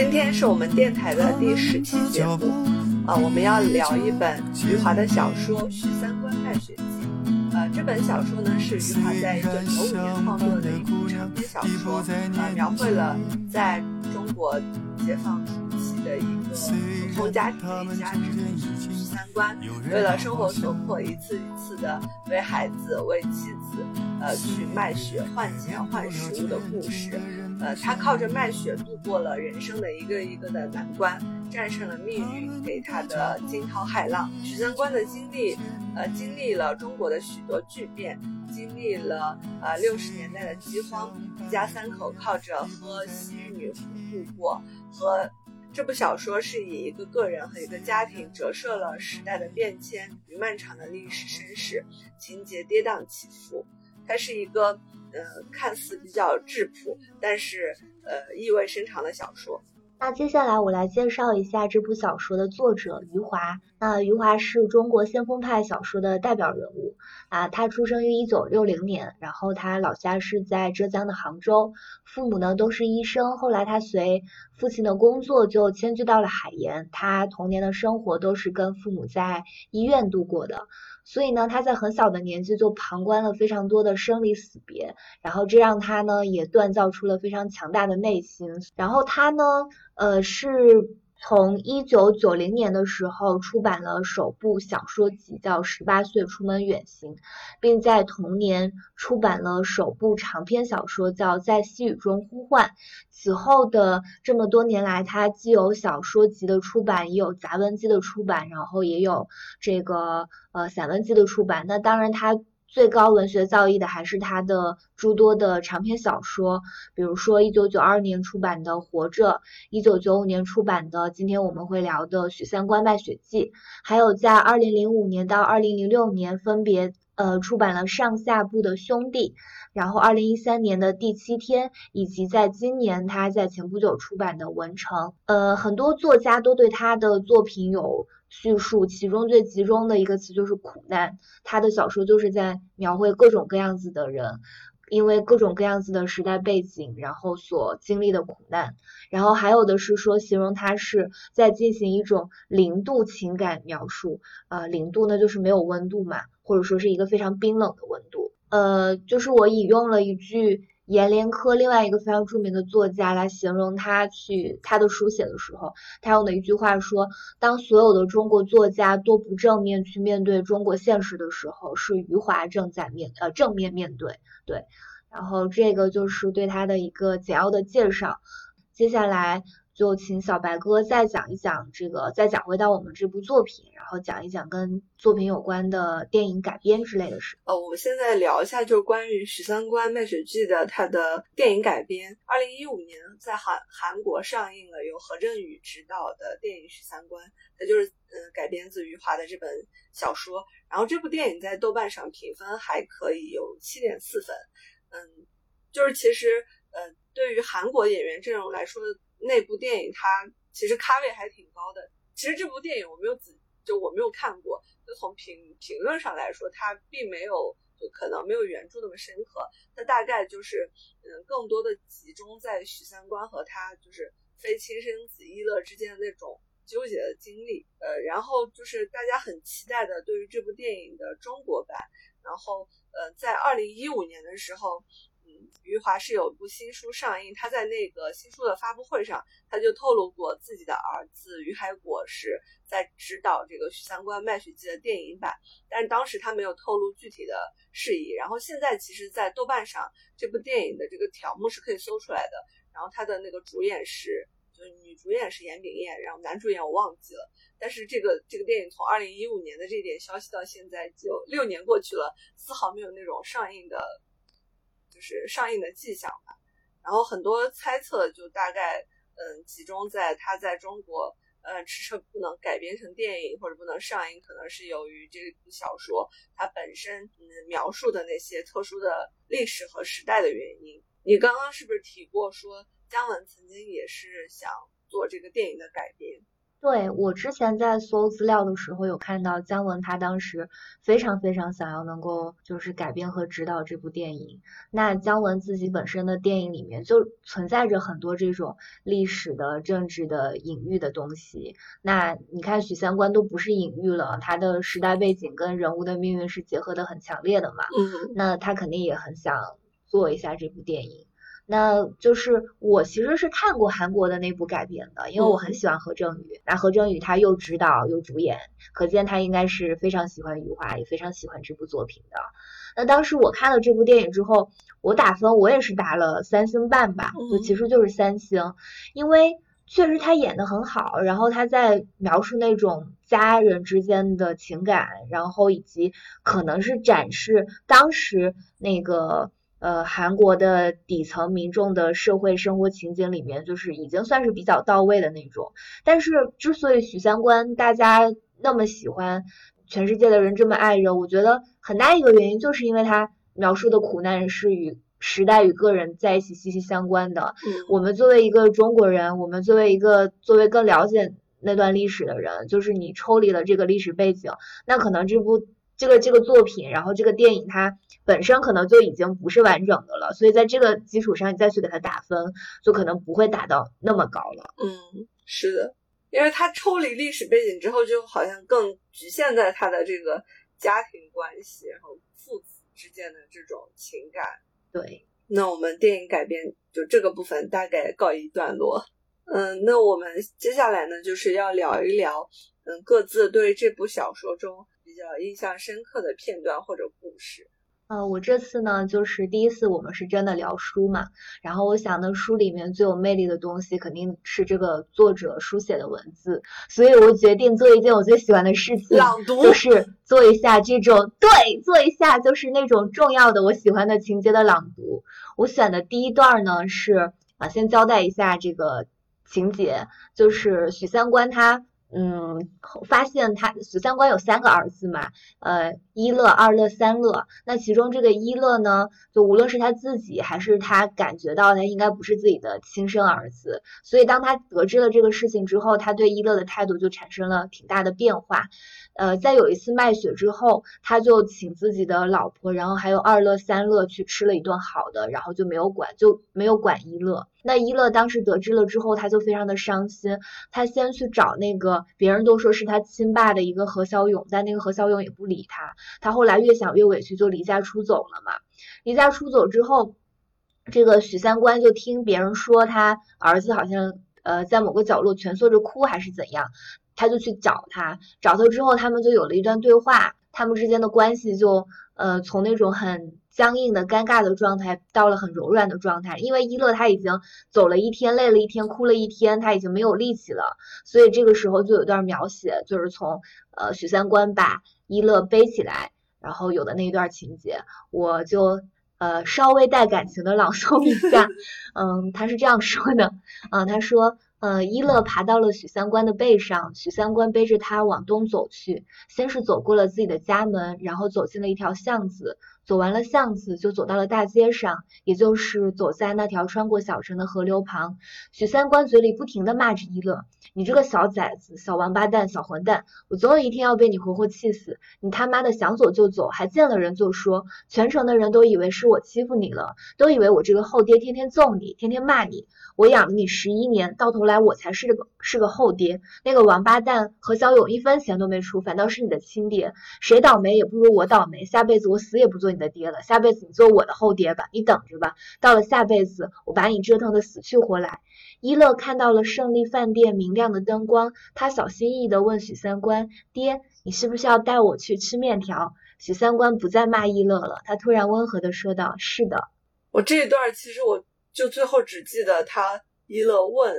今天是我们电台的第十期节目，啊，我们要聊一本余华的小说《许三观卖血记》。呃，这本小说呢是余华在一九九五年创作的一部长篇小说，呃，描绘了在中国解放初期的一个普通家庭的一家之主许三观，为了生活所迫，一次一次的为孩子、为妻子，呃，去卖血换钱换食物的故事。呃，他靠着卖血度过了人生的一个一个的难关，战胜了命运给他的惊涛骇浪。许三观的经历，呃，经历了中国的许多巨变，经历了呃六十年代的饥荒，一家三口靠着喝西域女湖度过。和这部小说是以一个个人和一个家庭折射了时代的变迁与漫长的历史身世，情节跌宕起伏。它是一个。呃，看似比较质朴，但是呃意味深长的小说。那接下来我来介绍一下这部小说的作者余华。那余华是中国先锋派小说的代表人物啊，他出生于一九六零年，然后他老家是在浙江的杭州，父母呢都是医生。后来他随父亲的工作就迁居到了海盐，他童年的生活都是跟父母在医院度过的。所以呢，他在很小的年纪就旁观了非常多的生离死别，然后这让他呢也锻造出了非常强大的内心。然后他呢，呃，是从一九九零年的时候出版了首部小说集，叫《十八岁出门远行》，并在同年出版了首部长篇小说，叫《在细雨中呼唤》。此后的这么多年来，他既有小说集的出版，也有杂文集的出版，然后也有这个。呃，散文集的出版，那当然他最高文学造诣的还是他的诸多的长篇小说，比如说一九九二年出版的《活着》，一九九五年出版的今天我们会聊的《许三观卖血记》，还有在二零零五年到二零零六年分别呃出版了上下部的《兄弟》，然后二零一三年的《第七天》，以及在今年他在前不久出版的《文成》。呃，很多作家都对他的作品有。叙述其中最集中的一个词就是苦难，他的小说就是在描绘各种各样子的人，因为各种各样子的时代背景，然后所经历的苦难，然后还有的是说形容他是在进行一种零度情感描述，呃，零度呢就是没有温度嘛，或者说是一个非常冰冷的温度，呃，就是我引用了一句。阎连科另外一个非常著名的作家来形容他去他的书写的时候，他用的一句话说：“当所有的中国作家都不正面去面对中国现实的时候，是余华正在面呃正面面对。”对，然后这个就是对他的一个简要的介绍。接下来。就请小白哥再讲一讲这个，再讲回到我们这部作品，然后讲一讲跟作品有关的电影改编之类的事。呃，我们现在聊一下，就是关于《许三观卖血记》的它的电影改编。二零一五年在韩韩国上映了由何振宇执导的电影《许三观》，它就是嗯改编自余华的这本小说。然后这部电影在豆瓣上评分还可以，有七点四分。嗯，就是其实呃，对于韩国演员阵容来说。那部电影它其实咖位还挺高的。其实这部电影我没有仔就我没有看过，就从评评论上来说，它并没有就可能没有原著那么深刻。它大概就是嗯，更多的集中在许三观和他就是非亲生子一乐之间的那种纠结的经历。呃，然后就是大家很期待的对于这部电影的中国版。然后呃，在二零一五年的时候。余华是有一部新书上映，他在那个新书的发布会上，他就透露过自己的儿子余海果是在指导这个《许三观卖血记》的电影版，但当时他没有透露具体的事宜。然后现在其实，在豆瓣上这部电影的这个条目是可以搜出来的。然后他的那个主演是，就是女主演是严炳燕，然后男主演我忘记了。但是这个这个电影从二零一五年的这点消息到现在就六年过去了，丝毫没有那种上映的。就是上映的迹象吧，然后很多猜测就大概嗯集中在它在中国呃迟迟不能改编成电影或者不能上映，可能是由于这部小说它本身嗯描述的那些特殊的历史和时代的原因。你刚刚是不是提过说姜文曾经也是想做这个电影的改编？对我之前在搜资料的时候，有看到姜文他当时非常非常想要能够就是改编和指导这部电影。那姜文自己本身的电影里面就存在着很多这种历史的、政治的隐喻的东西。那你看许三观都不是隐喻了，他的时代背景跟人物的命运是结合的很强烈的嘛。嗯，那他肯定也很想做一下这部电影。那就是我其实是看过韩国的那部改编的，因为我很喜欢何正宇。那何正宇他又指导又主演，可见他应该是非常喜欢余华，也非常喜欢这部作品的。那当时我看了这部电影之后，我打分我也是打了三星半吧，就其实就是三星，因为确实他演的很好，然后他在描述那种家人之间的情感，然后以及可能是展示当时那个。呃，韩国的底层民众的社会生活情景里面，就是已经算是比较到位的那种。但是，之所以许三观大家那么喜欢，全世界的人这么爱着，我觉得很大一个原因就是因为他描述的苦难是与时代与个人在一起息息相关的。我们作为一个中国人，我们作为一个作为更了解那段历史的人，就是你抽离了这个历史背景，那可能这部。这个这个作品，然后这个电影它本身可能就已经不是完整的了，所以在这个基础上你再去给它打分，就可能不会打到那么高了。嗯，是的，因为它抽离历史背景之后，就好像更局限在它的这个家庭关系，然后父子之间的这种情感。对，那我们电影改编就这个部分大概告一段落。嗯，那我们接下来呢，就是要聊一聊，嗯，各自对这部小说中。比较印象深刻的片段或者故事，呃，我这次呢就是第一次我们是真的聊书嘛，然后我想呢书里面最有魅力的东西肯定是这个作者书写的文字，所以我决定做一件我最喜欢的事情，朗读，就是做一下这种对，做一下就是那种重要的我喜欢的情节的朗读。我选的第一段呢是啊，先交代一下这个情节，就是许三观他。嗯，发现他许三观有三个儿子嘛，呃，一乐、二乐、三乐。那其中这个一乐呢，就无论是他自己还是他感觉到他应该不是自己的亲生儿子，所以当他得知了这个事情之后，他对一乐的态度就产生了挺大的变化。呃，在有一次卖血之后，他就请自己的老婆，然后还有二乐、三乐去吃了一顿好的，然后就没有管，就没有管一乐。那一乐当时得知了之后，他就非常的伤心，他先去找那个别人都说是他亲爸的一个何小勇，但那个何小勇也不理他。他后来越想越委屈，就离家出走了嘛。离家出走之后，这个许三观就听别人说他儿子好像呃在某个角落蜷缩着哭还是怎样。他就去找他，找他之后，他们就有了一段对话，他们之间的关系就呃从那种很僵硬的尴尬的状态到了很柔软的状态。因为一乐他已经走了一天，累了一天，哭了一天，他已经没有力气了，所以这个时候就有段描写，就是从呃许三观把一乐背起来，然后有的那一段情节，我就呃稍微带感情的朗诵一下。嗯，他是这样说的，嗯，他说。呃，一乐爬到了许三观的背上，许三观背着他往东走去，先是走过了自己的家门，然后走进了一条巷子。走完了巷子，就走到了大街上，也就是走在那条穿过小城的河流旁。许三观嘴里不停地骂着一乐：“你这个小崽子，小王八蛋，小混蛋！我总有一天要被你活活气死！你他妈的想走就走，还见了人就说，全城的人都以为是我欺负你了，都以为我这个后爹天天揍你，天天骂你。我养了你十一年，到头来来我才是个是个后爹。那个王八蛋何小勇一分钱都没出，反倒是你的亲爹。谁倒霉也不如我倒霉。下辈子我死也不做你。”的爹了，下辈子你做我的后爹吧，你等着吧。到了下辈子，我把你折腾的死去活来。一乐看到了胜利饭店明亮的灯光，他小心翼翼地问许三观：“爹，你是不是要带我去吃面条？”许三观不再骂一乐了，他突然温和地说道：“是的。”我这一段其实我就最后只记得他一乐问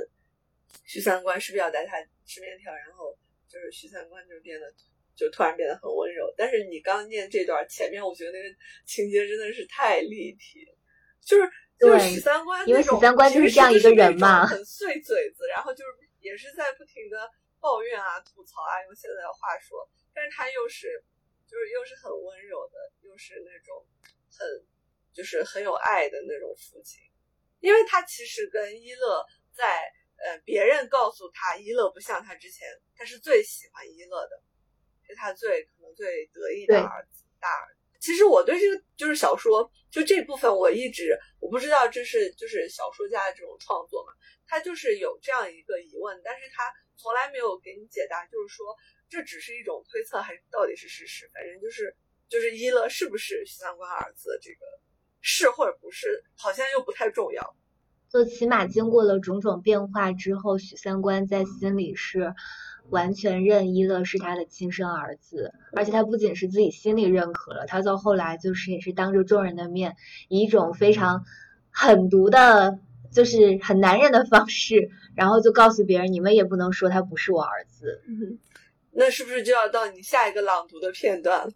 许三观是不是要带他吃面条，然后就是许三观就变得。就突然变得很温柔，但是你刚念这段前面，我觉得那个情节真的是太立体，就是就是许三观，因为许三观就是这样一个人嘛，很碎嘴子，然后就是也是在不停的抱怨啊、吐槽啊，用现在的话说，但是他又是就是又是很温柔的，又是那种很就是很有爱的那种父亲，因为他其实跟一乐在呃，别人告诉他伊乐不像他之前，他是最喜欢伊乐的，是他最可能最得意的儿子大儿子。其实我对这个就是小说，就这部分我一直我不知道这是就是小说家的这种创作嘛，他就是有这样一个疑问，但是他从来没有给你解答，就是说这只是一种推测还是到底是事实，反正就是就是一乐是不是许三观儿子这个是或者不是，好像又不太重要。就起码经过了种种变化之后，许三观在心里是完全认一乐是他的亲生儿子，而且他不仅是自己心里认可了，他到后来就是也是当着众人的面，以一种非常狠毒的，就是很男人的方式，然后就告诉别人，你们也不能说他不是我儿子。那是不是就要到你下一个朗读的片段了？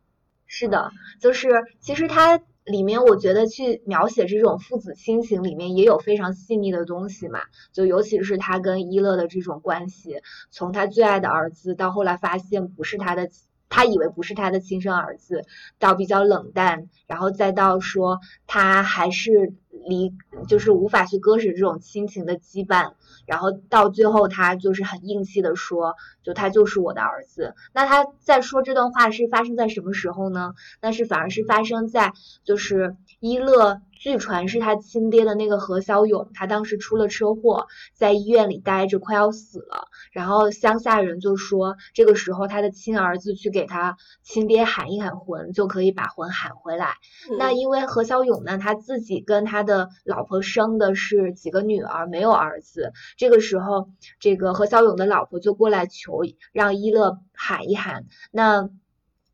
是的，就是其实他。里面我觉得去描写这种父子亲情，里面也有非常细腻的东西嘛。就尤其是他跟一乐的这种关系，从他最爱的儿子到后来发现不是他的，他以为不是他的亲生儿子，到比较冷淡，然后再到说他还是离，就是无法去割舍这种亲情的羁绊。然后到最后，他就是很硬气的说，就他就是我的儿子。那他在说这段话是发生在什么时候呢？那是反而是发生在就是伊乐。据传是他亲爹的那个何小勇，他当时出了车祸，在医院里待着，快要死了。然后乡下人就说，这个时候他的亲儿子去给他亲爹喊一喊魂，就可以把魂喊回来。那因为何小勇呢，他自己跟他的老婆生的是几个女儿，没有儿子。这个时候，这个何小勇的老婆就过来求，让一乐喊一喊。那。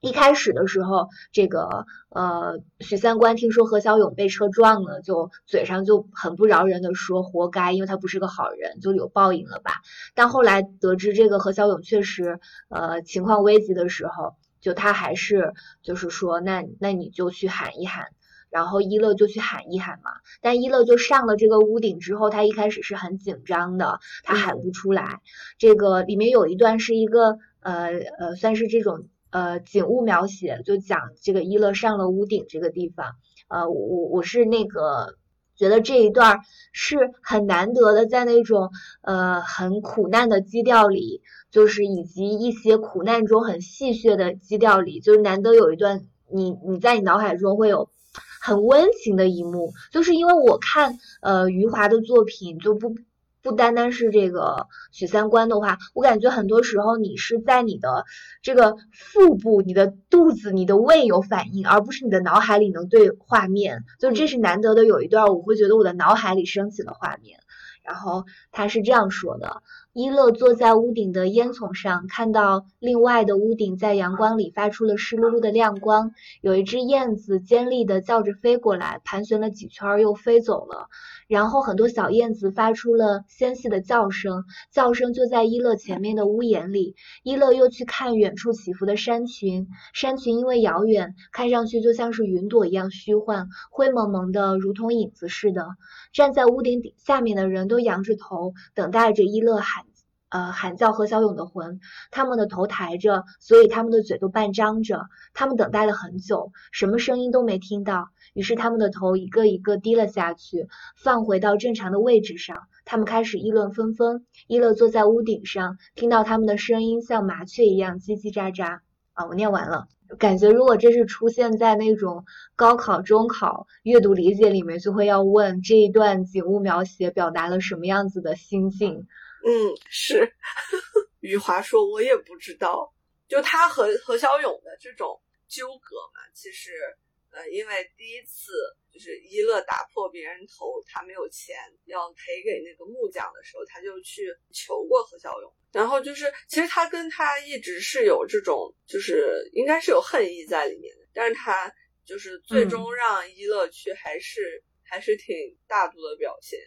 一开始的时候，这个呃许三观听说何小勇被车撞了，就嘴上就很不饶人的说活该，因为他不是个好人，就有报应了吧。但后来得知这个何小勇确实呃情况危急的时候，就他还是就是说那那你就去喊一喊，然后一乐就去喊一喊嘛。但一乐就上了这个屋顶之后，他一开始是很紧张的，他喊不出来。这个里面有一段是一个呃呃算是这种。呃，景物描写就讲这个一乐上了屋顶这个地方，呃，我我我是那个觉得这一段是很难得的，在那种呃很苦难的基调里，就是以及一些苦难中很戏谑的基调里，就是难得有一段你你在你脑海中会有很温情的一幕，就是因为我看呃余华的作品就不。不单单是这个许三观的话，我感觉很多时候你是在你的这个腹部、你的肚子、你的胃有反应，而不是你的脑海里能对画面。就这是难得的有一段，我会觉得我的脑海里升起了画面。然后他是这样说的。伊乐坐在屋顶的烟囱上，看到另外的屋顶在阳光里发出了湿漉漉的亮光。有一只燕子尖利的叫着飞过来，盘旋了几圈又飞走了。然后很多小燕子发出了纤细的叫声，叫声就在伊乐前面的屋檐里。伊乐又去看远处起伏的山群，山群因为遥远，看上去就像是云朵一样虚幻，灰蒙蒙的，如同影子似的。站在屋顶顶下面的人都仰着头，等待着伊乐喊。呃，喊叫何小勇的魂，他们的头抬着，所以他们的嘴都半张着。他们等待了很久，什么声音都没听到，于是他们的头一个一个低了下去，放回到正常的位置上。他们开始议论纷纷。伊乐坐在屋顶上，听到他们的声音像麻雀一样叽叽喳喳。啊，我念完了，感觉如果这是出现在那种高考、中考阅读理解里面，就会要问这一段景物描写表达了什么样子的心境。嗯，是 余华说，我也不知道，就他和何小勇的这种纠葛嘛。其实，呃，因为第一次就是一乐打破别人头，他没有钱要赔给那个木匠的时候，他就去求过何小勇。然后就是，其实他跟他一直是有这种，就是应该是有恨意在里面的。但是他就是最终让一乐去，还是还是挺大度的表现。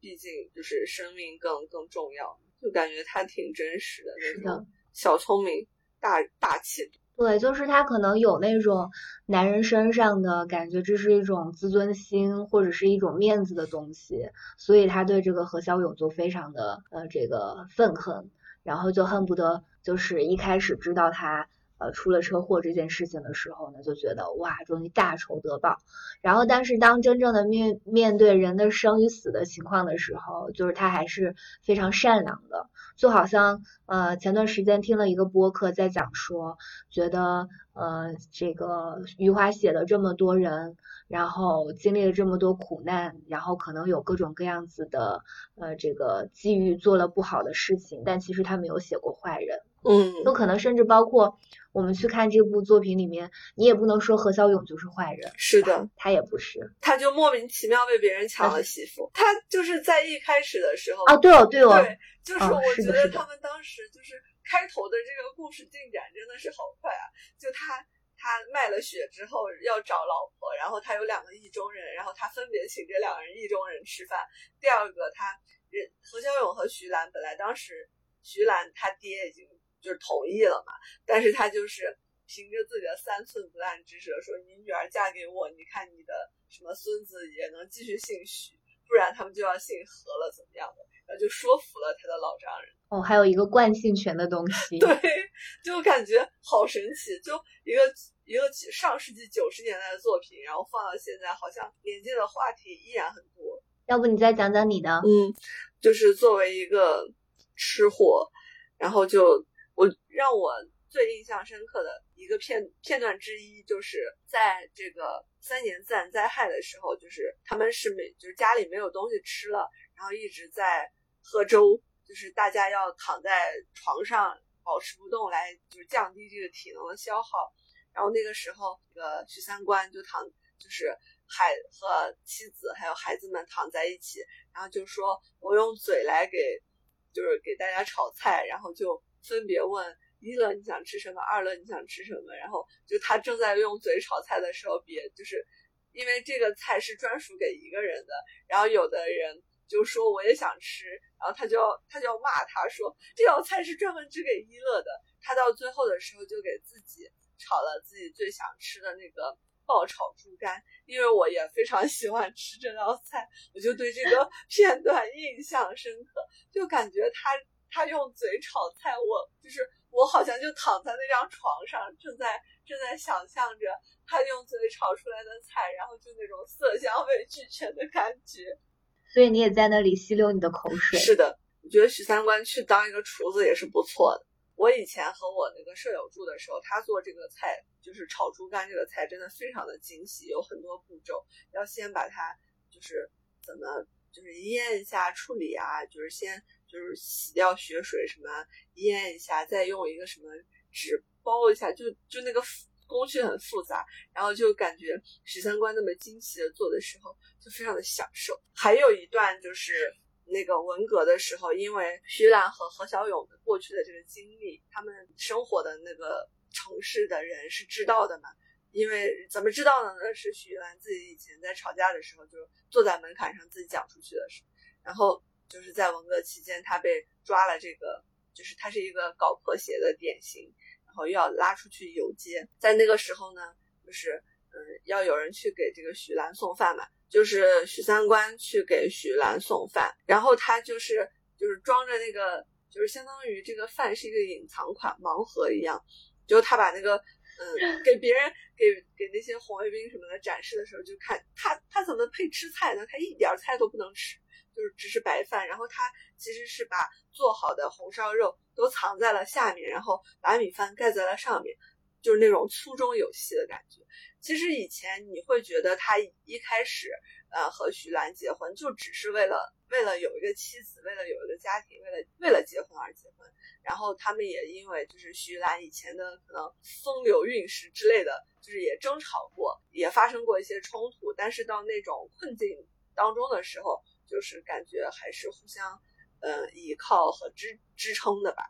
毕竟就是生命更更重要，就感觉他挺真实的那种小聪明、大大气。对，就是他可能有那种男人身上的感觉，这是一种自尊心或者是一种面子的东西，所以他对这个何小勇就非常的呃这个愤恨，然后就恨不得就是一开始知道他。呃出了车祸这件事情的时候呢，就觉得哇，终于大仇得报。然后，但是当真正的面面对人的生与死的情况的时候，就是他还是非常善良的。就好像呃前段时间听了一个播客在讲说，觉得呃这个余华写了这么多人，然后经历了这么多苦难，然后可能有各种各样子的呃这个机遇做了不好的事情，但其实他没有写过坏人。嗯，有可能甚至包括我们去看这部作品里面，你也不能说何小勇就是坏人。是的，他也不是，他就莫名其妙被别人抢了媳妇。他就是在一开始的时候啊，对哦，对哦，对，就是我觉得他们当时就是开头的这个故事进展真的是好快啊！就他他卖了血之后要找老婆，然后他有两个意中人，然后他分别请这两个人意中人吃饭。第二个，他人何小勇和徐兰本来当时徐兰他爹已经。就是同意了嘛，但是他就是凭着自己的三寸不烂之舌说：“你女儿嫁给我，你看你的什么孙子也能继续姓许，不然他们就要姓何了，怎么样的？”然后就说服了他的老丈人。哦，还有一个惯性权的东西。对，就感觉好神奇，就一个一个上世纪九十年代的作品，然后放到现在，好像连接的话题依然很多。要不你再讲讲你的？嗯，就是作为一个吃货，然后就。我让我最印象深刻的一个片片段之一，就是在这个三年自然灾害的时候，就是他们是没就是家里没有东西吃了，然后一直在喝粥，就是大家要躺在床上保持不动来就是降低这个体能的消耗。然后那个时候，这个许三观就躺就是孩和妻子还有孩子们躺在一起，然后就说我用嘴来给就是给大家炒菜，然后就。分别问一乐你想吃什么，二乐你想吃什么，然后就他正在用嘴炒菜的时候，别就是因为这个菜是专属给一个人的，然后有的人就说我也想吃，然后他就他就要骂他说这道菜是专门只给一乐的，他到最后的时候就给自己炒了自己最想吃的那个爆炒猪肝，因为我也非常喜欢吃这道菜，我就对这个 片段印象深刻，就感觉他。他用嘴炒菜，我就是我，好像就躺在那张床上，正在正在想象着他用嘴炒出来的菜，然后就那种色香味俱全的感觉。所以你也在那里吸溜你的口水。是的，我觉得许三观去当一个厨子也是不错的。我以前和我那个舍友住的时候，他做这个菜，就是炒猪肝这个菜，真的非常的精细，有很多步骤，要先把它就是怎么就是腌一下处理啊，就是先。就是洗掉血水，什么腌一下，再用一个什么纸包一下，就就那个工序很复杂，然后就感觉十三观那么精细的做的时候，就非常的享受。还有一段就是那个文革的时候，因为徐兰和何小勇的过去的这个经历，他们生活的那个城市的人是知道的嘛？因为怎么知道呢？那是徐兰自己以前在吵架的时候，就坐在门槛上自己讲出去的事，然后。就是在文革期间，他被抓了。这个就是他是一个搞破鞋的典型，然后又要拉出去游街。在那个时候呢，就是嗯，要有人去给这个许兰送饭嘛，就是许三观去给许兰送饭，然后他就是就是装着那个，就是相当于这个饭是一个隐藏款盲盒一样，就他把那个嗯给别人给给那些红卫兵什么的展示的时候，就看他他怎么配吃菜呢？他一点菜都不能吃。就是只是白饭，然后他其实是把做好的红烧肉都藏在了下面，然后把米饭盖在了上面，就是那种粗中有细的感觉。其实以前你会觉得他一开始呃和徐兰结婚就只是为了为了有一个妻子，为了有一个家庭，为了为了结婚而结婚。然后他们也因为就是徐兰以前的可能风流韵事之类的，就是也争吵过，也发生过一些冲突。但是到那种困境当中的时候。就是感觉还是互相，呃，依靠和支支撑的吧。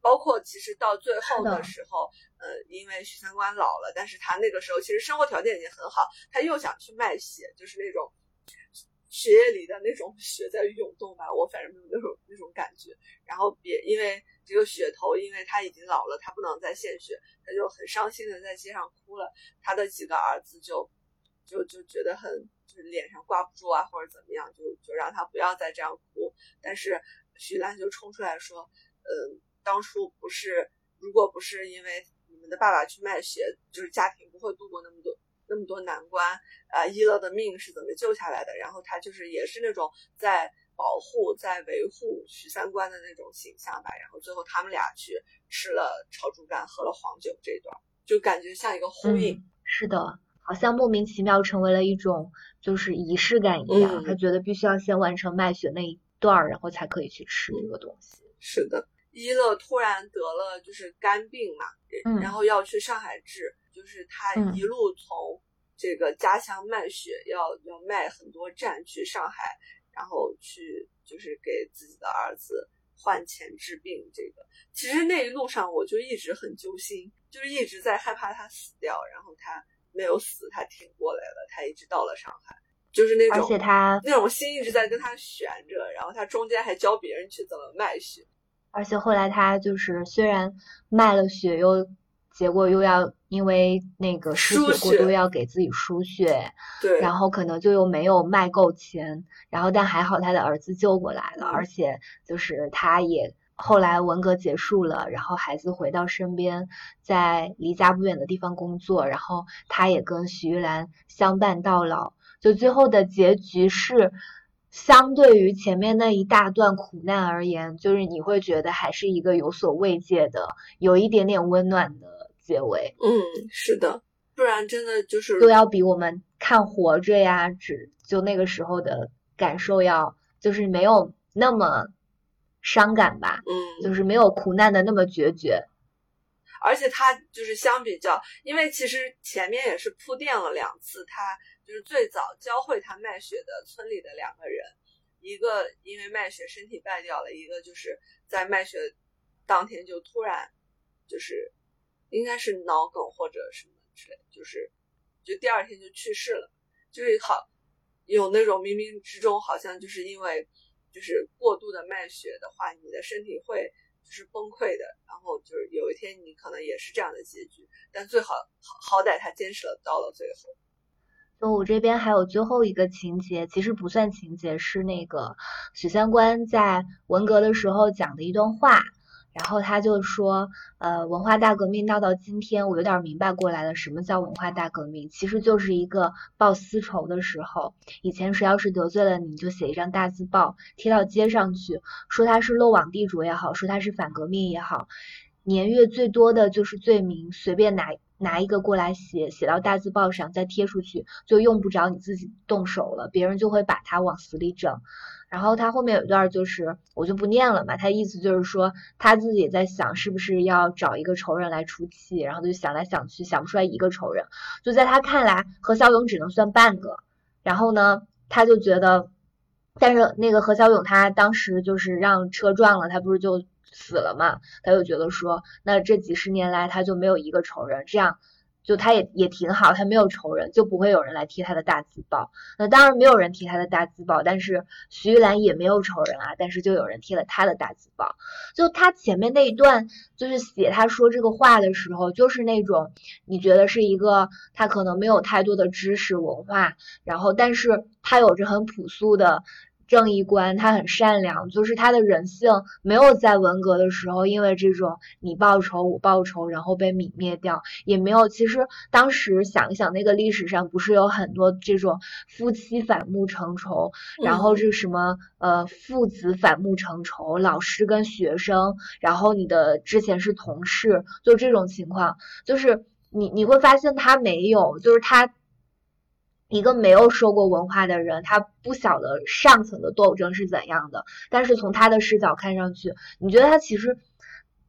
包括其实到最后的时候，呃，因为许三观老了，但是他那个时候其实生活条件已经很好，他又想去卖血，就是那种血液里的那种血在涌动吧。我反正没有那种那种感觉。然后别因为这个血头，因为他已经老了，他不能再献血，他就很伤心的在街上哭了。他的几个儿子就就就觉得很。就是脸上挂不住啊，或者怎么样，就就让他不要再这样哭。但是徐兰就冲出来说：“嗯，当初不是，如果不是因为你们的爸爸去卖血，就是家庭不会度过那么多那么多难关啊。伊乐的命是怎么救下来的？然后他就是也是那种在保护、在维护许三观的那种形象吧。然后最后他们俩去吃了炒猪肝，喝了黄酒，这一段就感觉像一个呼应。是的。好像莫名其妙成为了一种就是仪式感一样，他觉得必须要先完成卖血那一段儿，然后才可以去吃这个东西。是的，一乐突然得了就是肝病嘛，然后要去上海治，就是他一路从这个家乡卖血，要要卖很多站去上海，然后去就是给自己的儿子换钱治病。这个其实那一路上我就一直很揪心，就是一直在害怕他死掉，然后他。没有死，他挺过来了，他一直到了上海，就是那种，而且他那种心一直在跟他悬着，然后他中间还教别人去怎么卖血，而且后来他就是虽然卖了血，又结果又要因为那个失血过多要给自己输血，对，然后可能就又没有卖够钱，然后但还好他的儿子救过来了，而且就是他也。后来文革结束了，然后孩子回到身边，在离家不远的地方工作，然后他也跟徐玉兰相伴到老。就最后的结局是，相对于前面那一大段苦难而言，就是你会觉得还是一个有所慰藉的，有一点点温暖的结尾。嗯，是的，不然真的就是都要比我们看活着呀，只就那个时候的感受要就是没有那么。伤感吧，嗯，就是没有苦难的那么决绝，而且他就是相比较，因为其实前面也是铺垫了两次，他就是最早教会他卖血的村里的两个人，一个因为卖血身体败掉了，一个就是在卖血当天就突然就是应该是脑梗或者什么之类，就是就第二天就去世了，就是好有那种冥冥之中好像就是因为。就是过度的卖血的话，你的身体会就是崩溃的，然后就是有一天你可能也是这样的结局，但最好好好歹他坚持了到了最后。那我这边还有最后一个情节，其实不算情节，是那个许三观在文革的时候讲的一段话。然后他就说，呃，文化大革命闹到今天，我有点明白过来了，什么叫文化大革命？其实就是一个报私仇的时候。以前谁要是得罪了你，就写一张大字报贴到街上去，说他是漏网地主也好，说他是反革命也好，年月最多的就是罪名，随便拿拿一个过来写，写到大字报上再贴出去，就用不着你自己动手了，别人就会把他往死里整。然后他后面有一段就是我就不念了嘛，他意思就是说他自己在想是不是要找一个仇人来出气，然后就想来想去想不出来一个仇人，就在他看来何小勇只能算半个，然后呢他就觉得，但是那个何小勇他当时就是让车撞了，他不是就死了嘛，他就觉得说那这几十年来他就没有一个仇人，这样。就他也也挺好，他没有仇人，就不会有人来贴他的大字报。那当然没有人贴他的大字报，但是徐玉兰也没有仇人啊，但是就有人贴了他的大字报。就他前面那一段，就是写他说这个话的时候，就是那种你觉得是一个他可能没有太多的知识文化，然后但是他有着很朴素的。正义观，他很善良，就是他的人性没有在文革的时候因为这种你报仇我报仇然后被泯灭掉，也没有。其实当时想一想，那个历史上不是有很多这种夫妻反目成仇，然后是什么呃父子反目成仇，老师跟学生，然后你的之前是同事，就这种情况，就是你你会发现他没有，就是他。一个没有受过文化的人，他不晓得上层的斗争是怎样的。但是从他的视角看上去，你觉得他其实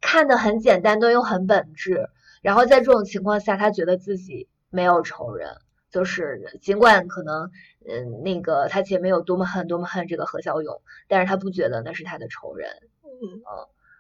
看的很简单，但又很本质。然后在这种情况下，他觉得自己没有仇人，就是尽管可能，嗯，那个他前面有多么恨多么恨这个何小勇，但是他不觉得那是他的仇人。嗯，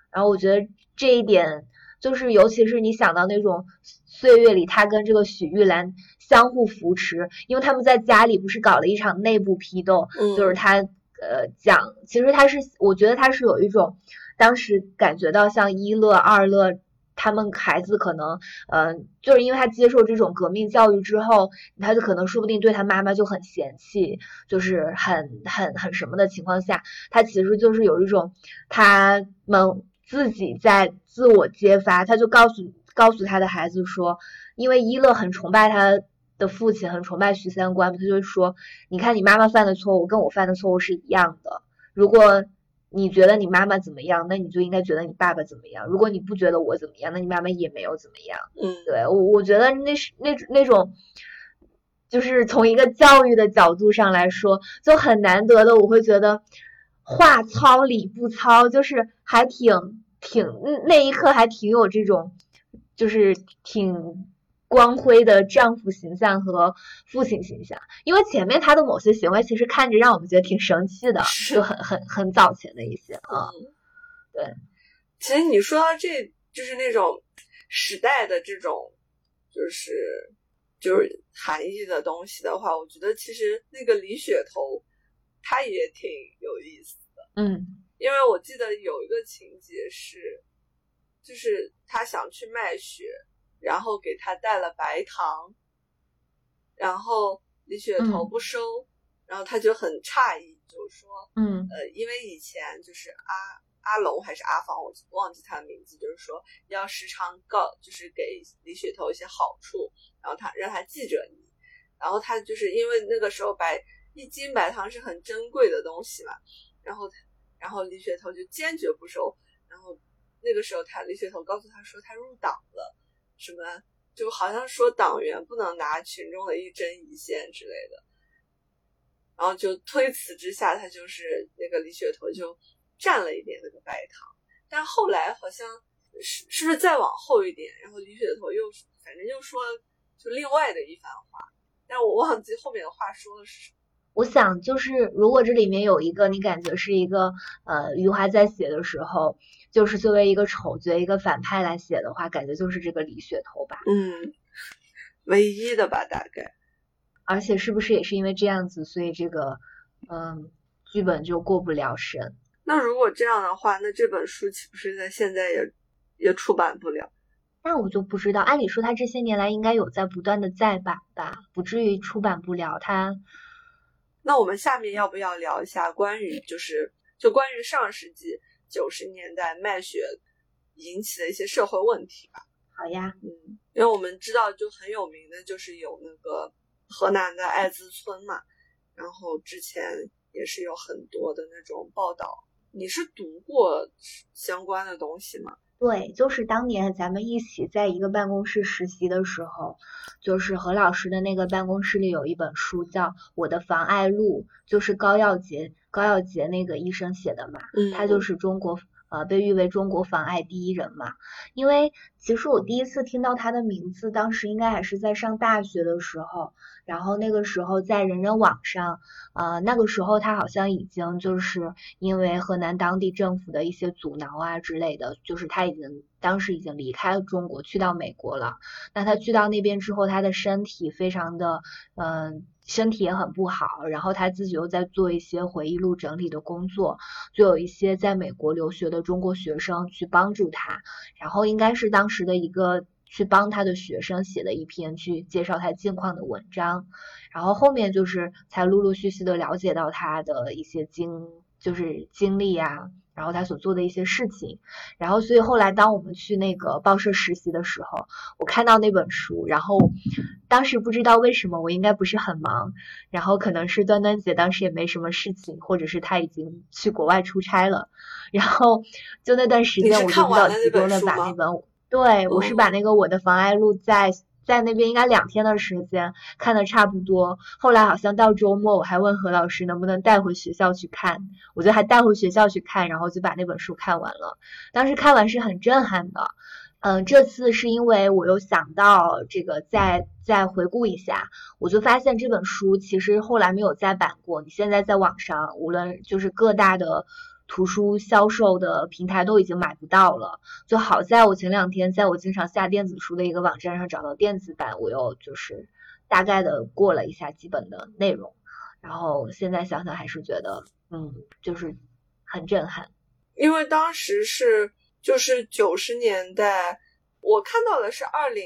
然后我觉得这一点。就是，尤其是你想到那种岁月里，他跟这个许玉兰相互扶持，因为他们在家里不是搞了一场内部批斗，就是他呃讲，其实他是，我觉得他是有一种，当时感觉到像一乐、二乐他们孩子可能，嗯，就是因为他接受这种革命教育之后，他就可能说不定对他妈妈就很嫌弃，就是很很很什么的情况下，他其实就是有一种他们。自己在自我揭发，他就告诉告诉他的孩子说，因为一乐很崇拜他的父亲，很崇拜徐三观，他就说，你看你妈妈犯的错误跟我犯的错误是一样的，如果你觉得你妈妈怎么样，那你就应该觉得你爸爸怎么样。如果你不觉得我怎么样，那你妈妈也没有怎么样。嗯，对我我觉得那是那那种，就是从一个教育的角度上来说，就很难得的，我会觉得话糙理不糙，就是还挺挺那一刻还挺有这种，就是挺。光辉的丈夫形象和父亲形象，因为前面他的某些行为其实看着让我们觉得挺生气的，就很很很早前的一些啊，对。其实你说到这就是那种时代的这种就是就是含义的东西的话，我觉得其实那个李雪头他也挺有意思的，嗯，因为我记得有一个情节是，就是他想去卖血。然后给他带了白糖，然后李雪头不收，然后他就很诧异，就说：“嗯，呃，因为以前就是阿阿龙还是阿芳，我忘记他的名字，就是说要时常告，就是给李雪头一些好处，然后他让他记着你，然后他就是因为那个时候白一斤白糖是很珍贵的东西嘛，然后然后李雪头就坚决不收，然后那个时候他李雪头告诉他说他入党了。”什么就好像说党员不能拿群众的一针一线之类的，然后就推辞之下，他就是那个李雪头就占了一点那个白糖，但后来好像是是不是再往后一点，然后李雪头又反正又说就另外的一番话，但我忘记后面的话说的是什么。我想就是，如果这里面有一个你感觉是一个呃余华在写的时候，就是作为一个丑角、一个反派来写的话，感觉就是这个李雪头吧。嗯，唯一的吧，大概。而且是不是也是因为这样子，所以这个嗯剧本就过不了审？那如果这样的话，那这本书岂不是在现在也也出版不了？那我就不知道。按理说他这些年来应该有在不断的再版吧，不至于出版不了。他。那我们下面要不要聊一下关于就是就关于上世纪九十年代卖血引起的一些社会问题吧？好呀，嗯，因为我们知道就很有名的就是有那个河南的艾滋村嘛，然后之前也是有很多的那种报道。你是读过相关的东西吗？对，就是当年咱们一起在一个办公室实习的时候，就是何老师的那个办公室里有一本书叫《我的妨碍录》，就是高耀杰高耀杰那个医生写的嘛，他就是中国呃被誉为中国妨碍第一人嘛。因为其实我第一次听到他的名字，当时应该还是在上大学的时候。然后那个时候在人人网上，呃，那个时候他好像已经就是因为河南当地政府的一些阻挠啊之类的，就是他已经当时已经离开中国，去到美国了。那他去到那边之后，他的身体非常的，嗯，身体也很不好。然后他自己又在做一些回忆录整理的工作，就有一些在美国留学的中国学生去帮助他。然后应该是当时的一个。去帮他的学生写了一篇去介绍他近况的文章，然后后面就是才陆陆续续的了解到他的一些经就是经历啊，然后他所做的一些事情，然后所以后来当我们去那个报社实习的时候，我看到那本书，然后当时不知道为什么我应该不是很忙，然后可能是端端姐当时也没什么事情，或者是她已经去国外出差了，然后就那段时间我就比较集中的把那本。对，我是把那个我的妨碍录在在那边应该两天的时间看的差不多，后来好像到周末我还问何老师能不能带回学校去看，我就还带回学校去看，然后就把那本书看完了。当时看完是很震撼的，嗯，这次是因为我又想到这个再再回顾一下，我就发现这本书其实后来没有再版过，你现在在网上无论就是各大的。图书销售的平台都已经买不到了，就好在我前两天在我经常下电子书的一个网站上找到电子版，我又就是大概的过了一下基本的内容，然后现在想想还是觉得，嗯，就是很震撼，因为当时是就是九十年代，我看到的是二零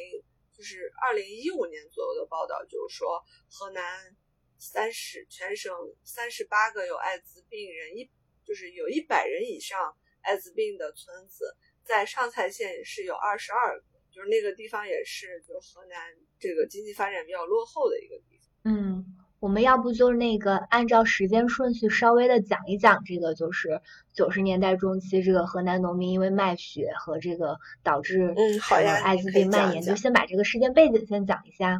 就是二零一五年左右的报道，就是说河南三十全省三十八个有艾滋病人一。就是有一百人以上艾滋病的村子，在上蔡县是有二十二个，就是那个地方也是就河南这个经济发展比较落后的一个地方。嗯，我们要不就那个按照时间顺序稍微的讲一讲这个，就是九十年代中期这个河南农民因为卖血和这个导致嗯好呀艾滋病蔓延，就先把这个事件背景先讲一下。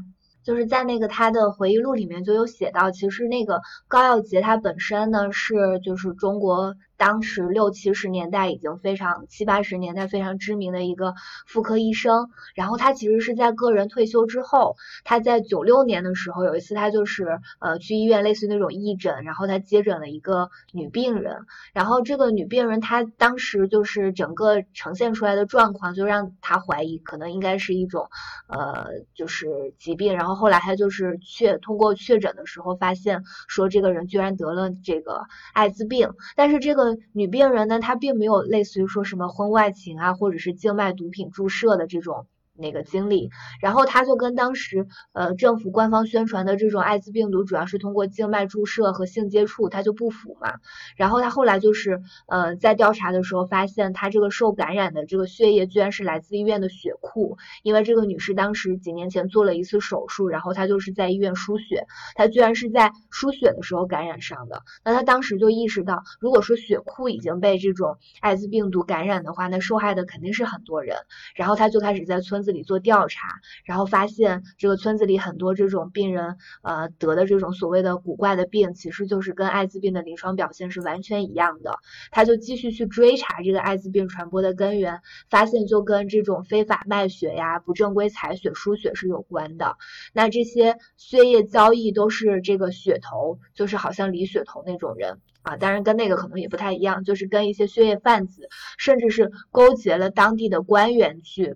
就是在那个他的回忆录里面就有写到，其实那个高耀杰他本身呢是就是中国。当时六七十年代已经非常七八十年代非常知名的一个妇科医生，然后他其实是在个人退休之后，他在九六年的时候有一次他就是呃去医院类似于那种义诊，然后他接诊了一个女病人，然后这个女病人她当时就是整个呈现出来的状况就让他怀疑可能应该是一种呃就是疾病，然后后来他就是确通过确诊的时候发现说这个人居然得了这个艾滋病，但是这个。女病人呢，她并没有类似于说什么婚外情啊，或者是静脉毒品注射的这种。那个经历，然后他就跟当时呃政府官方宣传的这种艾滋病毒主要是通过静脉注射和性接触，他就不符嘛。然后他后来就是呃在调查的时候发现，他这个受感染的这个血液居然是来自医院的血库，因为这个女士当时几年前做了一次手术，然后她就是在医院输血，她居然是在输血的时候感染上的。那她当时就意识到，如果说血库已经被这种艾滋病毒感染的话，那受害的肯定是很多人。然后他就开始在村子。这里做调查，然后发现这个村子里很多这种病人，呃，得的这种所谓的古怪的病，其实就是跟艾滋病的临床表现是完全一样的。他就继续去追查这个艾滋病传播的根源，发现就跟这种非法卖血呀、不正规采血输血是有关的。那这些血液交易都是这个血头，就是好像李血头那种人啊，当然跟那个可能也不太一样，就是跟一些血液贩子，甚至是勾结了当地的官员去。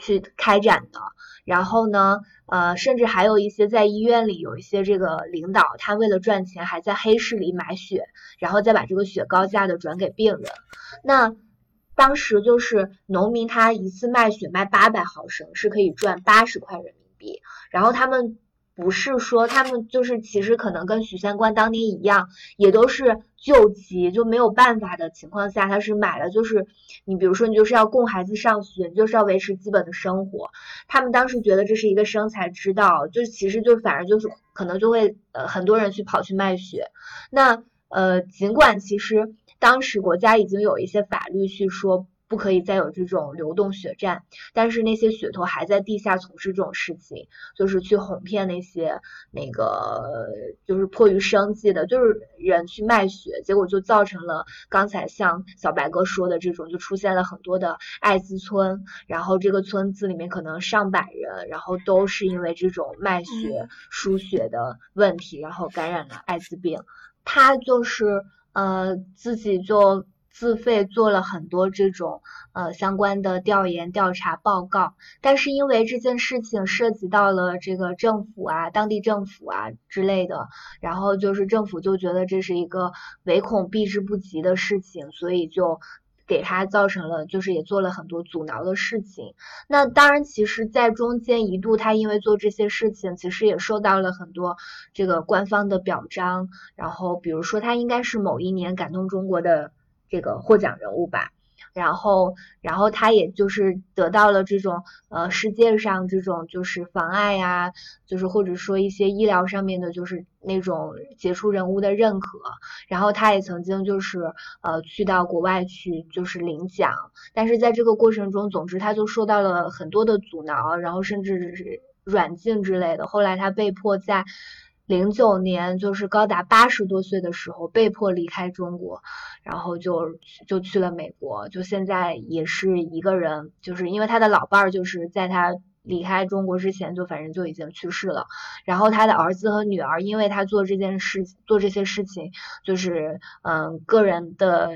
去开展的，然后呢，呃，甚至还有一些在医院里有一些这个领导，他为了赚钱还在黑市里买血，然后再把这个血高价的转给病人。那当时就是农民他一次卖血卖八百毫升是可以赚八十块人民币，然后他们。不是说他们就是其实可能跟许三观当年一样，也都是救急就没有办法的情况下，他是买了就是你比如说你就是要供孩子上学，你就是要维持基本的生活。他们当时觉得这是一个生财之道，就其实就反正就是可能就会呃很多人去跑去卖血。那呃尽管其实当时国家已经有一些法律去说。不可以再有这种流动血站，但是那些血头还在地下从事这种事情，就是去哄骗那些那个就是迫于生计的，就是人去卖血，结果就造成了刚才像小白哥说的这种，就出现了很多的艾滋村，然后这个村子里面可能上百人，然后都是因为这种卖血输血的问题，然后感染了艾滋病。他就是呃自己就。自费做了很多这种呃相关的调研调查报告，但是因为这件事情涉及到了这个政府啊、当地政府啊之类的，然后就是政府就觉得这是一个唯恐避之不及的事情，所以就给他造成了就是也做了很多阻挠的事情。那当然，其实，在中间一度他因为做这些事情，其实也受到了很多这个官方的表彰，然后比如说他应该是某一年感动中国的。这个获奖人物吧，然后，然后他也就是得到了这种呃世界上这种就是妨碍呀，就是或者说一些医疗上面的，就是那种杰出人物的认可。然后他也曾经就是呃去到国外去就是领奖，但是在这个过程中，总之他就受到了很多的阻挠，然后甚至是软禁之类的。后来他被迫在。零九年，就是高达八十多岁的时候，被迫离开中国，然后就就去了美国，就现在也是一个人，就是因为他的老伴儿就是在他离开中国之前就反正就已经去世了，然后他的儿子和女儿因为他做这件事做这些事情，就是嗯个人的，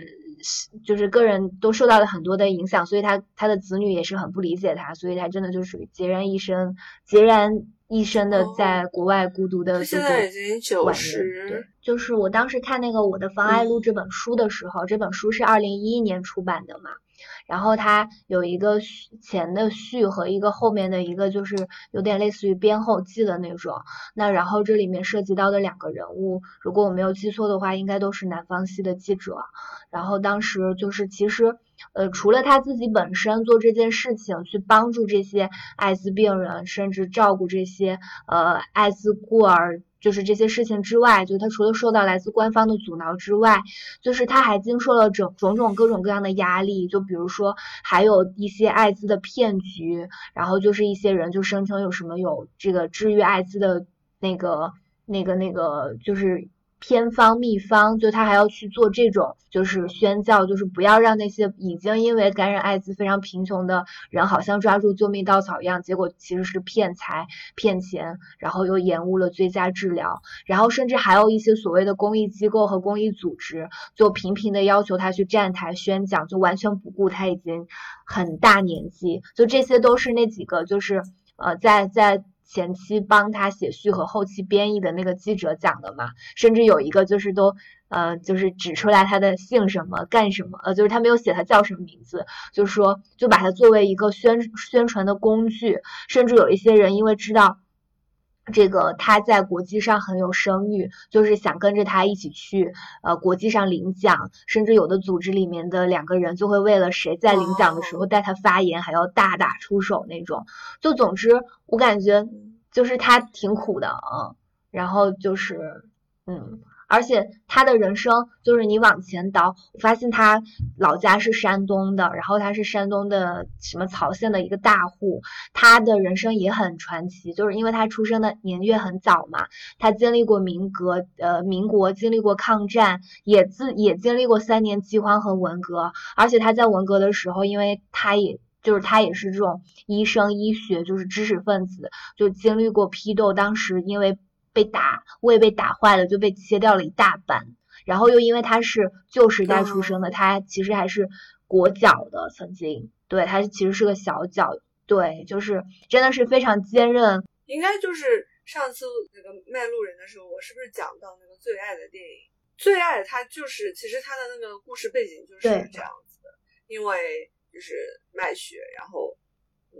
就是个人都受到了很多的影响，所以他他的子女也是很不理解他，所以他真的就属于孑然一身，孑然。一生的在国外孤独的现在已经九十。就是我当时看那个《我的妨碍录》这本书的时候，这本书是二零一一年出版的嘛。然后它有一个前的序和一个后面的一个就是有点类似于编后记的那种。那然后这里面涉及到的两个人物，如果我没有记错的话，应该都是南方系的记者。然后当时就是其实呃除了他自己本身做这件事情去帮助这些艾滋病人，甚至照顾这些呃艾滋孤儿。就是这些事情之外，就他除了受到来自官方的阻挠之外，就是他还经受了种种种各种各样的压力。就比如说，还有一些艾滋的骗局，然后就是一些人就声称有什么有这个治愈艾滋的那个、那个、那个，就是。偏方秘方，就他还要去做这种，就是宣教，就是不要让那些已经因为感染艾滋非常贫穷的人，好像抓住救命稻草一样，结果其实是骗财骗钱，然后又延误了最佳治疗，然后甚至还有一些所谓的公益机构和公益组织，就频频的要求他去站台宣讲，就完全不顾他已经很大年纪，就这些都是那几个，就是呃，在在。前期帮他写序和后期编译的那个记者讲的嘛，甚至有一个就是都呃就是指出来他的姓什么干什么，呃就是他没有写他叫什么名字，就说就把他作为一个宣宣传的工具，甚至有一些人因为知道。这个他在国际上很有声誉，就是想跟着他一起去呃国际上领奖，甚至有的组织里面的两个人就会为了谁在领奖的时候带他发言，还要大打出手那种。就总之，我感觉就是他挺苦的啊，然后就是嗯。而且他的人生就是你往前倒，我发现他老家是山东的，然后他是山东的什么曹县的一个大户，他的人生也很传奇，就是因为他出生的年月很早嘛，他经历过民革，呃，民国经历过抗战，也自也经历过三年饥荒和文革，而且他在文革的时候，因为他也就是他也是这种医生医学就是知识分子，就经历过批斗，当时因为。被打胃被打坏了，就被切掉了一大半。然后又因为他是旧时代出生的，他其实还是裹脚的。曾经，对他其实是个小脚，对，就是真的是非常坚韧。应该就是上次那个卖路人的时候，我是不是讲到那个最爱的电影？最爱他就是其实他的那个故事背景就是这样子的，因为就是卖血，然后嗯，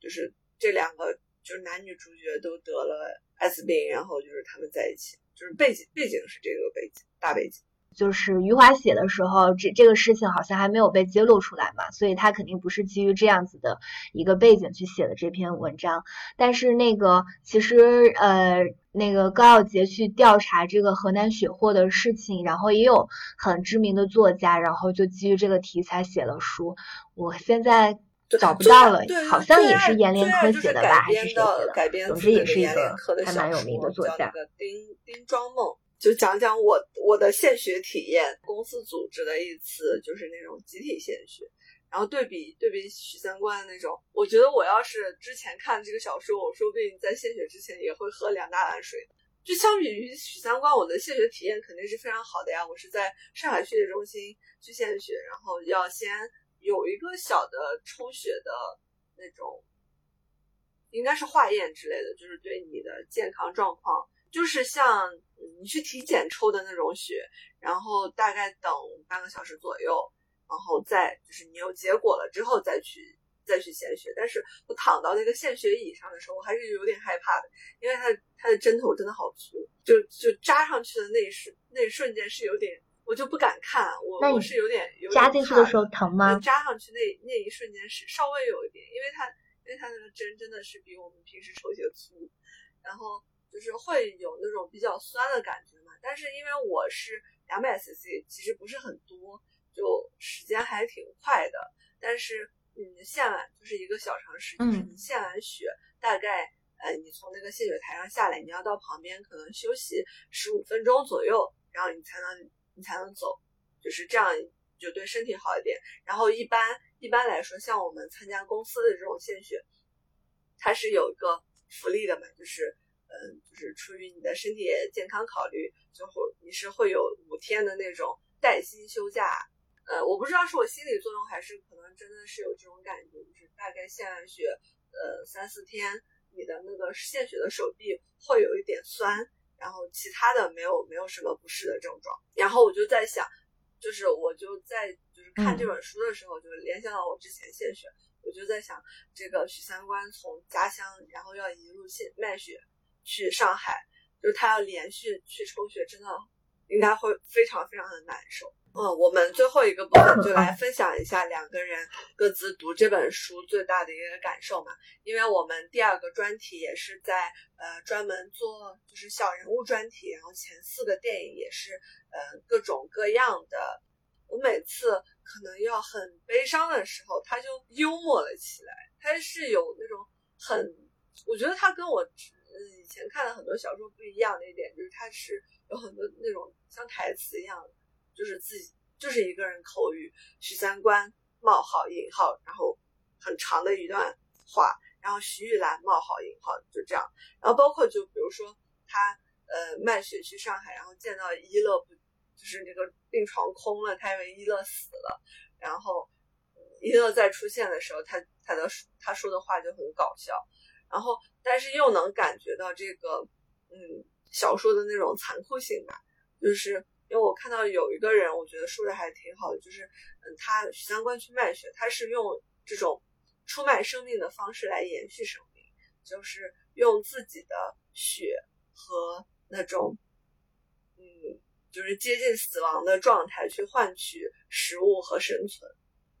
就是这两个就是男女主角都得了。艾滋病，然后就是他们在一起，就是背景背景是这个背景大背景。就是余华写的时候，这这个事情好像还没有被揭露出来嘛，所以他肯定不是基于这样子的一个背景去写的这篇文章。但是那个其实呃，那个高耀杰去调查这个河南血祸的事情，然后也有很知名的作家，然后就基于这个题材写了书。我现在。找不到了，好像也是阎连科写的吧，还是谁写的？总之也是一个还蛮有名的作家。丁丁庄梦就讲讲我我的献血体验，公司组织的一次就是那种集体献血，然后对比对比许三观的那种，我觉得我要是之前看这个小说，我说不定在献血之前也会喝两大碗水。就相比于许三观，我的献血体验肯定是非常好的呀。我是在上海血液中心去献血，然后要先。有一个小的抽血的那种，应该是化验之类的，就是对你的健康状况，就是像你去体检抽的那种血，然后大概等半个小时左右，然后再就是你有结果了之后再去再去献血。但是我躺到那个献血椅上的时候，我还是有点害怕的，因为它它的针头真的好粗，就就扎上去的那一瞬那一瞬间是有点。我就不敢看，我我是有点有扎进去的时候疼吗？扎上去那那一瞬间是稍微有一点，因为它因为它那个针真的是比我们平时抽血粗，然后就是会有那种比较酸的感觉嘛。但是因为我是两百 cc，其实不是很多，就时间还挺快的。但是嗯，献完就是一个小常识，就是你献完血，大概呃你从那个献血台上下来，你要到旁边可能休息十五分钟左右，然后你才能。你才能走，就是这样，就对身体好一点。然后一般一般来说，像我们参加公司的这种献血，它是有一个福利的嘛，就是嗯，就是出于你的身体健康考虑，就会你是会有五天的那种带薪休假。呃，我不知道是我心理作用，还是可能真的是有这种感觉，就是大概献完血，呃，三四天，你的那个献血的手臂会有一点酸。然后其他的没有没有什么不适的症状，然后我就在想，就是我就在就是看这本书的时候，就联想到我之前献血，我就在想，这个许三观从家乡，然后要一路献卖血去上海，就是他要连续去抽血，真的应该会非常非常的难受。嗯，我们最后一个部分就来分享一下两个人各自读这本书最大的一个感受嘛。因为我们第二个专题也是在呃专门做就是小人物专题，然后前四个电影也是呃各种各样的。我每次可能要很悲伤的时候，他就幽默了起来。他是有那种很，我觉得他跟我以前看的很多小说不一样的一点，就是他是有很多那种像台词一样的。就是自己就是一个人口语，许三观冒号引号，然后很长的一段话，然后徐玉兰冒号引号就这样，然后包括就比如说他呃卖血去上海，然后见到一乐不就是那个病床空了，他以为一乐死了，然后一乐再出现的时候，他他的他说的话就很搞笑，然后但是又能感觉到这个嗯小说的那种残酷性吧，就是。因为我看到有一个人，我觉得说的还挺好的，就是嗯，他许三观去卖血，他是用这种出卖生命的方式来延续生命，就是用自己的血和那种嗯，就是接近死亡的状态去换取食物和生存。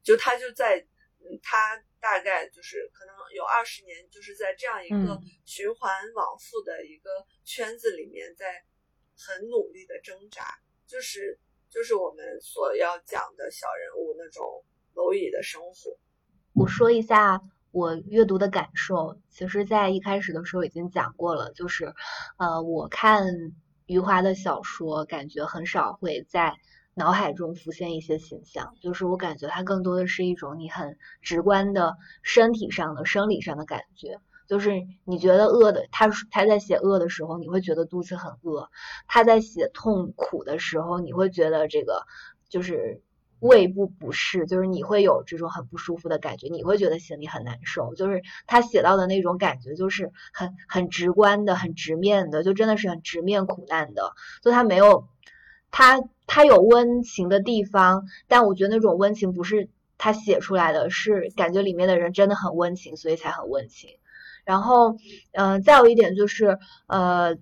就他就在嗯，他大概就是可能有二十年，就是在这样一个循环往复的一个圈子里面，在很努力的挣扎。就是就是我们所要讲的小人物那种蝼蚁的生活。我说一下我阅读的感受，其实，在一开始的时候已经讲过了。就是，呃，我看余华的小说，感觉很少会在脑海中浮现一些形象，就是我感觉它更多的是一种你很直观的身体上的、生理上的感觉。就是你觉得饿的，他他在写饿的时候，你会觉得肚子很饿；他在写痛苦的时候，你会觉得这个就是胃部不适，就是你会有这种很不舒服的感觉，你会觉得心里很难受。就是他写到的那种感觉，就是很很直观的、很直面的，就真的是很直面苦难的。就他没有他他有温情的地方，但我觉得那种温情不是他写出来的，是感觉里面的人真的很温情，所以才很温情。然后，嗯，再有一点就是，呃，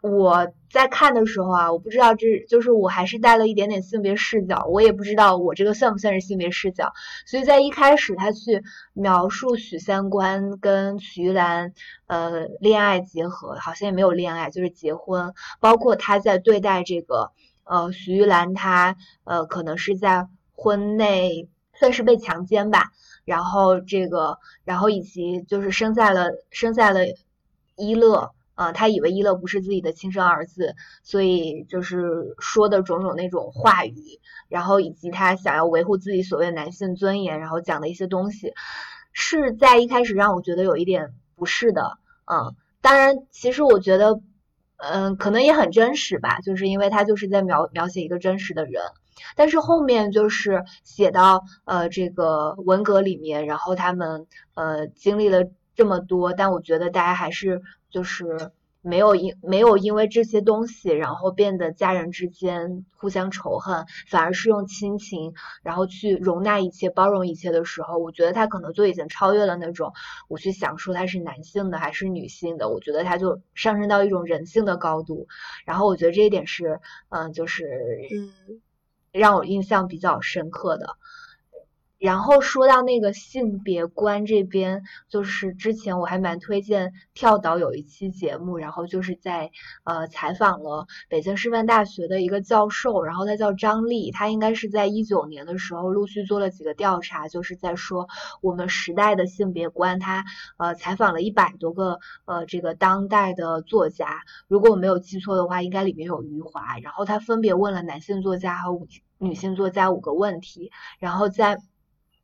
我在看的时候啊，我不知道这就是我还是带了一点点性别视角，我也不知道我这个算不算是性别视角。所以在一开始他去描述许三观跟徐玉兰呃恋爱结合，好像也没有恋爱，就是结婚，包括他在对待这个呃徐玉兰，他呃可能是在婚内算是被强奸吧。然后这个，然后以及就是生在了生在了伊乐，啊，他以为伊乐不是自己的亲生儿子，所以就是说的种种那种话语，然后以及他想要维护自己所谓男性尊严，然后讲的一些东西，是在一开始让我觉得有一点不适的，嗯，当然，其实我觉得，嗯，可能也很真实吧，就是因为他就是在描描写一个真实的人。但是后面就是写到呃这个文革里面，然后他们呃经历了这么多，但我觉得大家还是就是没有因没有因为这些东西，然后变得家人之间互相仇恨，反而是用亲情然后去容纳一切、包容一切的时候，我觉得他可能就已经超越了那种我去想说他是男性的还是女性的，我觉得他就上升到一种人性的高度，然后我觉得这一点是嗯就是嗯。让我印象比较深刻的。然后说到那个性别观这边，就是之前我还蛮推荐跳岛有一期节目，然后就是在呃采访了北京师范大学的一个教授，然后他叫张丽，他应该是在一九年的时候陆续做了几个调查，就是在说我们时代的性别观，他呃采访了一百多个呃这个当代的作家，如果我没有记错的话，应该里面有余华，然后他分别问了男性作家和女性作家五个问题，然后在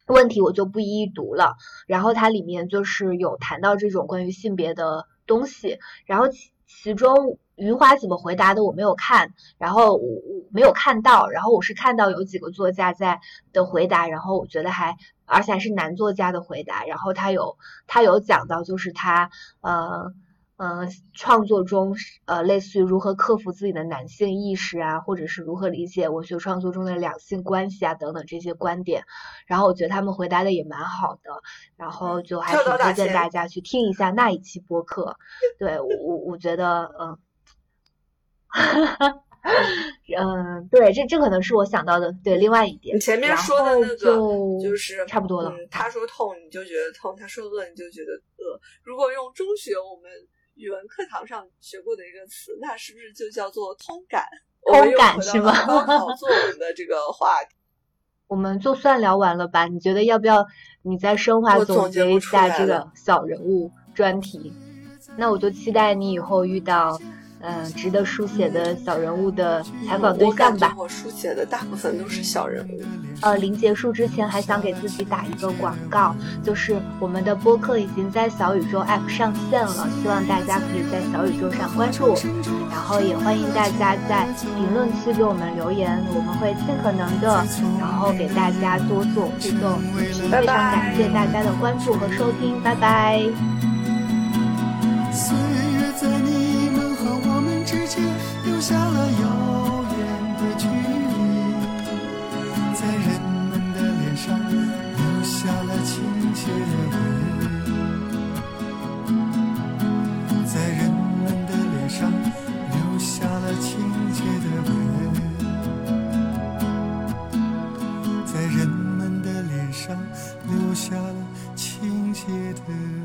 问题我就不一一读了，然后它里面就是有谈到这种关于性别的东西，然后其其中余华怎么回答的我没有看，然后我我没有看到，然后我是看到有几个作家在的回答，然后我觉得还而且还是男作家的回答，然后他有他有讲到就是他呃呃，创作中呃，类似于如何克服自己的男性意识啊，或者是如何理解文学创作中的两性关系啊等等这些观点。然后我觉得他们回答的也蛮好的，然后就还挺推荐大家去听一下那一期播客。对我我我觉得嗯，嗯，对，这这可能是我想到的对另外一点。你前面说的那个就是差不多了。他说痛你就觉得痛，他说饿你就觉得饿。如果用中学我们。语文课堂上学过的一个词，那是不是就叫做通感？通感是吗？高考作文的这个话题，我们就算聊完了吧？你觉得要不要你再升华总结一下这个小人物专题？那我就期待你以后遇到。嗯，值得书写的小人物的采访对象吧。我书写的大部分都是小人物。呃，临结束之前还想给自己打一个广告，就是我们的播客已经在小宇宙 App 上线了，希望大家可以在小宇宙上关注，然后也欢迎大家在评论区给我们留言，我们会尽可能的，然后给大家多做互动。非常感谢大家的关注和收听，拜拜。you.